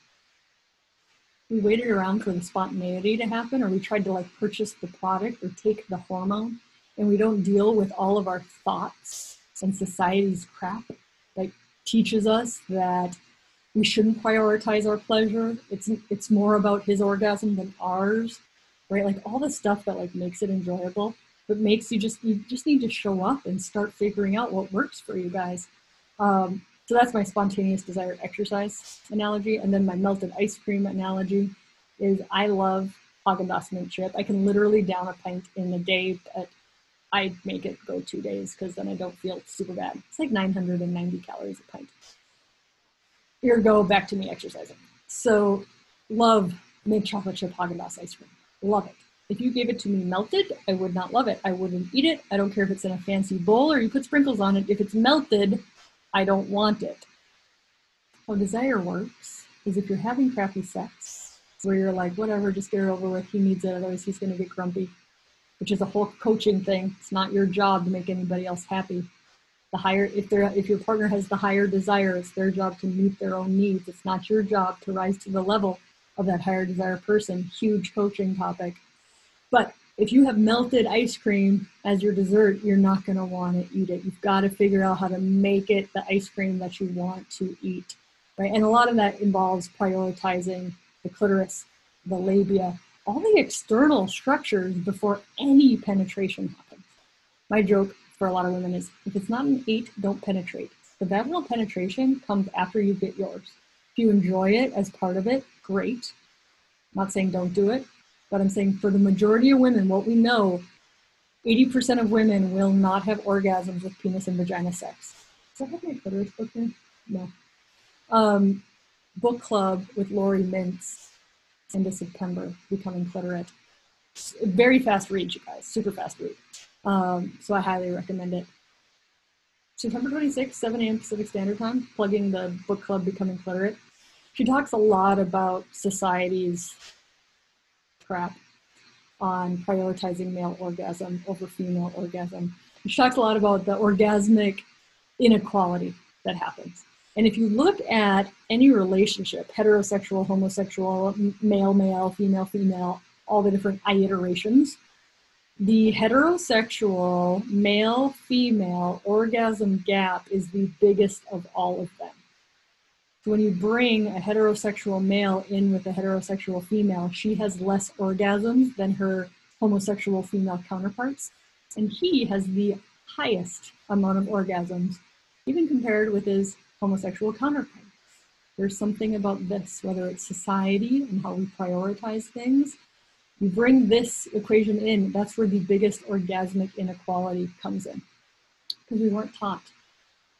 We waited around for the spontaneity to happen, or we tried to like purchase the product or take the hormone and we don't deal with all of our thoughts and society's crap that teaches us that we shouldn't prioritize our pleasure it's it's more about his orgasm than ours right like all the stuff that like makes it enjoyable but makes you just you just need to show up and start figuring out what works for you guys um, so that's my spontaneous desire exercise analogy and then my melted ice cream analogy is i love Haagen-Dazs mint chip. I can literally down a pint in a day, but I make it go two days because then I don't feel super bad. It's like 990 calories a pint. Here go back to me exercising. So love mint chocolate chip Haagen-Dazs ice cream. Love it. If you gave it to me melted, I would not love it. I wouldn't eat it. I don't care if it's in a fancy bowl or you put sprinkles on it. If it's melted, I don't want it. How desire works is if you're having crappy sex, where you're like, whatever, just get it over with. He needs it, otherwise he's going to get grumpy which is a whole coaching thing. It's not your job to make anybody else happy. The higher, if they're, if your partner has the higher desire, it's their job to meet their own needs. It's not your job to rise to the level of that higher desire person. Huge coaching topic. But if you have melted ice cream as your dessert, you're not going to want to eat it. You've got to figure out how to make it the ice cream that you want to eat, right? And a lot of that involves prioritizing the clitoris, the labia, all the external structures before any penetration happens. My joke for a lot of women is if it's not an eight, don't penetrate. The vaginal penetration comes after you get yours. If you enjoy it as part of it, great. I'm not saying don't do it, but I'm saying for the majority of women, what we know, 80% of women will not have orgasms with penis and vagina sex. Does that have my clitoris book here? No. Um, book club with Laurie Mintz into September, Becoming Cliterate. Very fast read, you guys, super fast read. Um, so I highly recommend it. September 26th, 7 a.m. Pacific Standard Time, plugging the book club Becoming Cliterate. She talks a lot about society's crap on prioritizing male orgasm over female orgasm. She talks a lot about the orgasmic inequality that happens. And if you look at any relationship, heterosexual, homosexual, male, male, female, female, all the different iterations, the heterosexual male female orgasm gap is the biggest of all of them. So when you bring a heterosexual male in with a heterosexual female, she has less orgasms than her homosexual female counterparts. And he has the highest amount of orgasms, even compared with his homosexual counterparts. There's something about this, whether it's society and how we prioritize things. You bring this equation in, that's where the biggest orgasmic inequality comes in. Because we weren't taught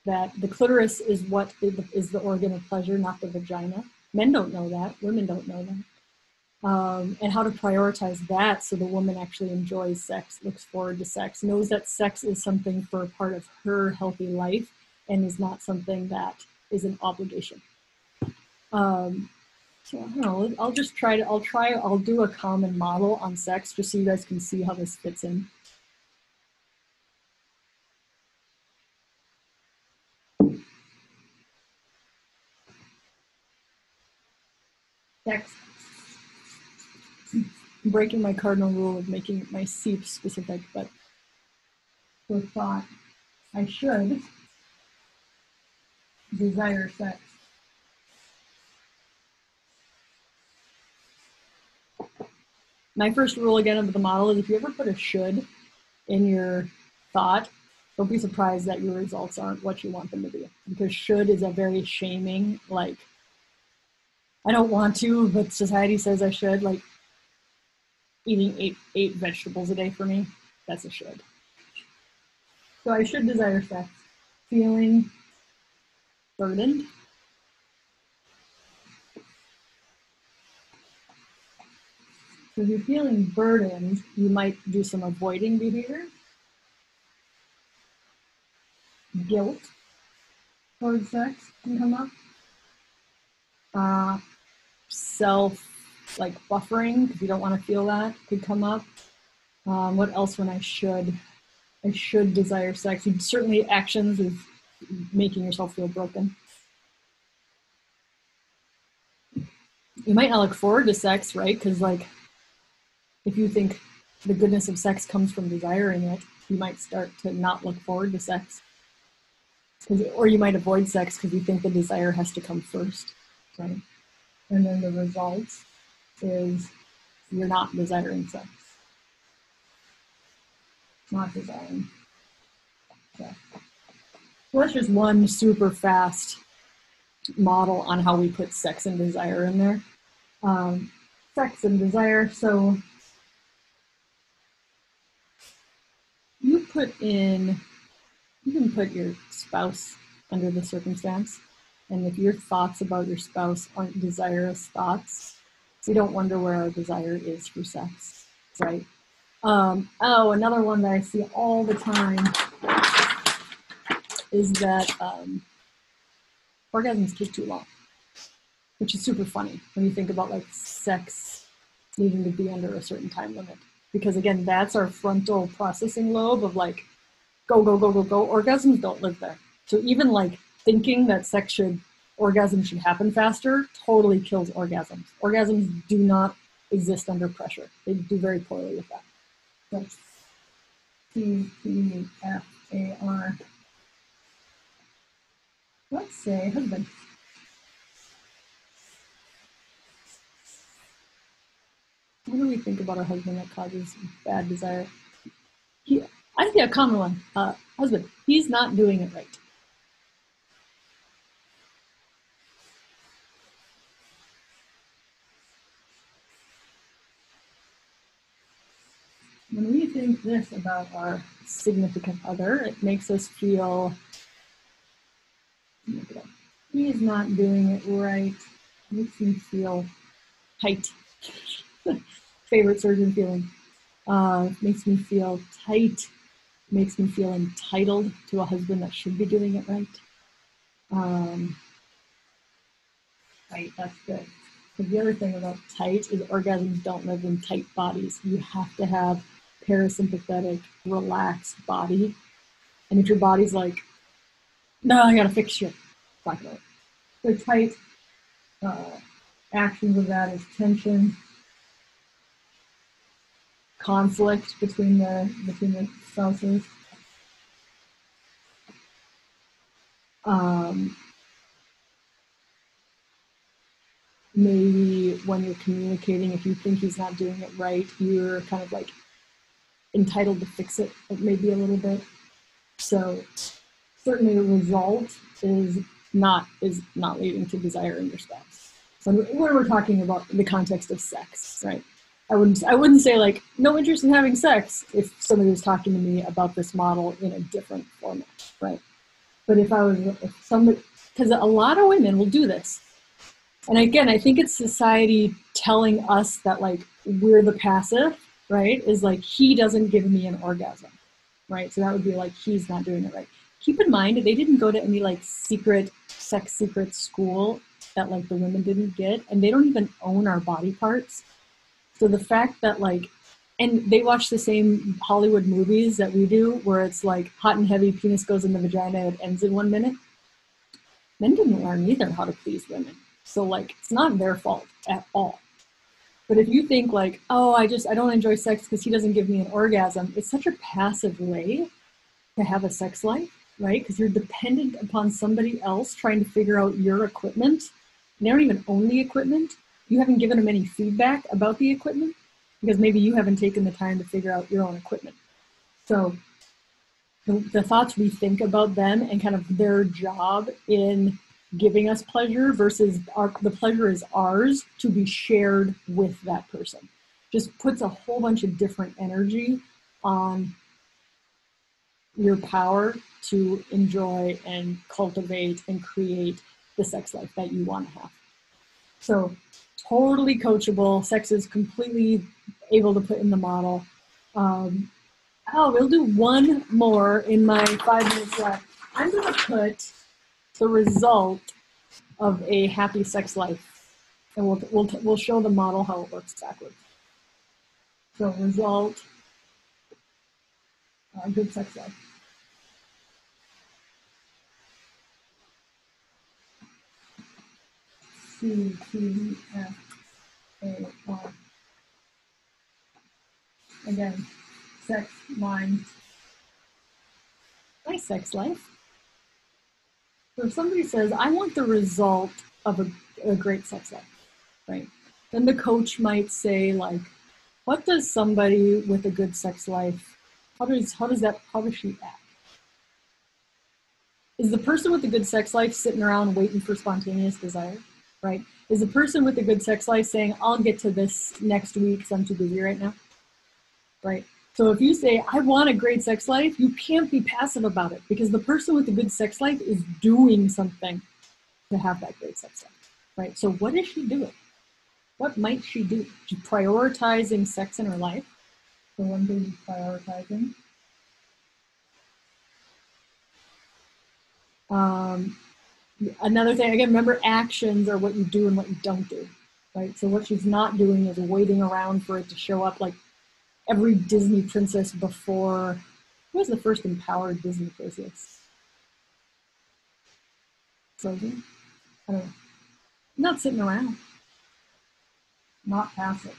that the clitoris is what is the organ of pleasure, not the vagina. Men don't know that, women don't know that. Um, and how to prioritize that so the woman actually enjoys sex, looks forward to sex, knows that sex is something for a part of her healthy life and is not something that is an obligation. Um, so know, I'll just try to, I'll try, I'll do a common model on sex just so you guys can see how this fits in. Sex. I'm breaking my cardinal rule of making my seep specific, but so thought I should desire sex. My first rule again of the model is if you ever put a should in your thought, don't be surprised that your results aren't what you want them to be. Because should is a very shaming, like, I don't want to, but society says I should. Like, eating eight, eight vegetables a day for me, that's a should. So I should desire sex. Feeling burdened. So if you're feeling burdened, you might do some avoiding behavior. Guilt towards sex can come up. Uh, self, like buffering, because you don't want to feel that, could come up. Um, what else when I should? I should desire sex. Certainly actions is making yourself feel broken. You might not look forward to sex, right? Because, like, if you think the goodness of sex comes from desiring it, you might start to not look forward to sex. Or you might avoid sex because you think the desire has to come first, right? And then the result is you're not desiring sex. Not desiring sex. Well, that's just one super fast model on how we put sex and desire in there. Um, sex and desire. So you put in, you can put your spouse under the circumstance. And if your thoughts about your spouse aren't desirous thoughts, we don't wonder where our desire is for sex, right? Um, oh, another one that I see all the time is that um, orgasms take too long, which is super funny when you think about like sex needing to be under a certain time limit. Because again, that's our frontal processing lobe of like, go, go, go, go, go. Orgasms don't live there. So even like thinking that sex should, orgasm should happen faster totally kills orgasms. Orgasms do not exist under pressure. They do very poorly with that. That's T P F A R. Let's say husband. What do we think about our husband that causes bad desire? He, I think a common one. Uh, husband, he's not doing it right. When we think this about our significant other, it makes us feel he's not doing it right. Makes me feel tight. Favorite surgeon feeling. Uh, makes me feel tight. Makes me feel entitled to a husband that should be doing it right. Um, right, that's good. The other thing about tight is orgasms don't live in tight bodies. You have to have parasympathetic, relaxed body. And if your body's like, no, I gotta fix talk about it. So tight uh, actions of that is tension, conflict between the between the spouses. Um, maybe when you're communicating, if you think he's not doing it right, you're kind of like entitled to fix it, maybe a little bit. So certainly the result is not is not leading to desire in your spouse. So when we're talking about the context of sex, right? I wouldn't I wouldn't say like no interest in having sex if somebody was talking to me about this model in a different format, right? But if I was if somebody because a lot of women will do this. And again, I think it's society telling us that like we're the passive, right? Is like he doesn't give me an orgasm, right? So that would be like he's not doing it right keep in mind they didn't go to any like secret sex secret school that like the women didn't get and they don't even own our body parts so the fact that like and they watch the same hollywood movies that we do where it's like hot and heavy penis goes in the vagina it ends in one minute men didn't learn either how to please women so like it's not their fault at all but if you think like oh i just i don't enjoy sex because he doesn't give me an orgasm it's such a passive way to have a sex life right? Because you're dependent upon somebody else trying to figure out your equipment. They don't even own the equipment. You haven't given them any feedback about the equipment because maybe you haven't taken the time to figure out your own equipment. So the, the thoughts we think about them and kind of their job in giving us pleasure versus our, the pleasure is ours to be shared with that person just puts a whole bunch of different energy on your power to enjoy and cultivate and create the sex life that you want to have. So, totally coachable. Sex is completely able to put in the model. Um, oh, we'll do one more in my five minutes left. I'm going to put the result of a happy sex life, and we'll we'll we'll show the model how it works backwards. So, result, good sex life. C T F A R. Again, sex, mind, my sex life. So if somebody says, I want the result of a, a great sex life, right? Then the coach might say, like, what does somebody with a good sex life, how does how does that how does she act? Is the person with a good sex life sitting around waiting for spontaneous desire? Right? Is the person with a good sex life saying, I'll get to this next week because I'm too busy right now? Right? So if you say, I want a great sex life, you can't be passive about it because the person with a good sex life is doing something to have that great sex life. Right? So what is she doing? What might she do? Prioritizing sex in her life. So one thing prioritizing. Um, another thing, again, remember actions are what you do and what you don't do, right? So what she's not doing is waiting around for it to show up like every Disney princess before. Who was the first empowered Disney princess? Frozen? I don't know. Not sitting around. Not passive.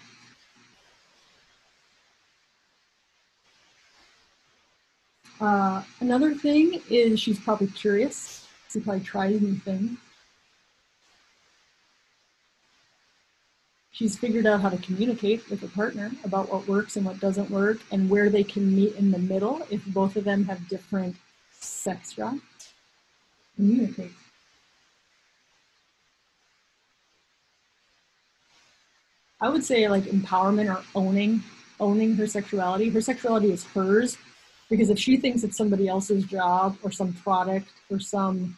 Uh, another thing is she's probably curious. Probably tries new things. She's figured out how to communicate with her partner about what works and what doesn't work and where they can meet in the middle if both of them have different sex drives. Communicate. I would say like empowerment or owning owning her sexuality. Her sexuality is hers because if she thinks it's somebody else's job or some product or some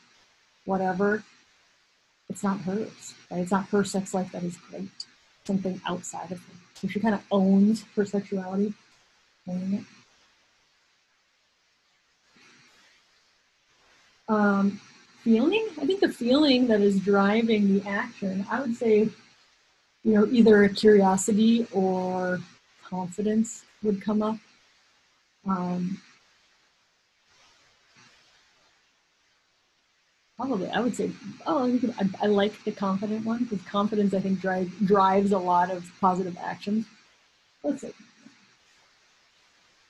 whatever, it's not hers. Right? It's not her sex life that is great. Something outside of her. So she kind of owns her sexuality, owning it. Um, feeling, I think the feeling that is driving the action, I would say, you know, either a curiosity or confidence would come up. Um, probably, I would say, oh, I, I like the confident one because confidence, I think, drive, drives a lot of positive actions. Let's see.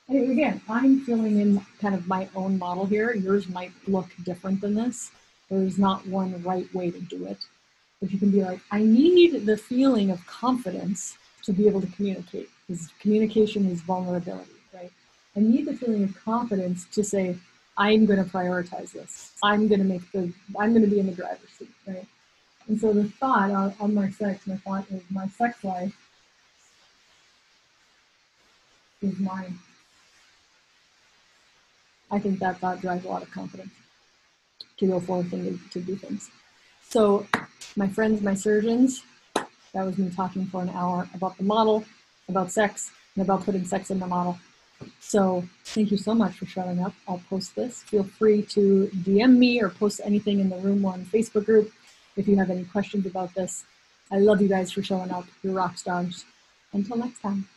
And again, I'm filling in kind of my own model here. Yours might look different than this. There's not one right way to do it. But you can be like, I need the feeling of confidence to be able to communicate because communication is vulnerability, right? I need the feeling of confidence to say, I'm going to prioritize this. I'm going to make the, I'm going to be in the driver's seat, right? And so the thought on, on my sex, my thought is my sex life is mine. I think that thought drives a lot of confidence to go forth and to, to do things. So my friends, my surgeons, that was me talking for an hour about the model, about sex, and about putting sex in the model. So thank you so much for showing up. I'll post this. Feel free to DM me or post anything in the Room One Facebook group if you have any questions about this. I love you guys for showing up. You're rock stars. Until next time.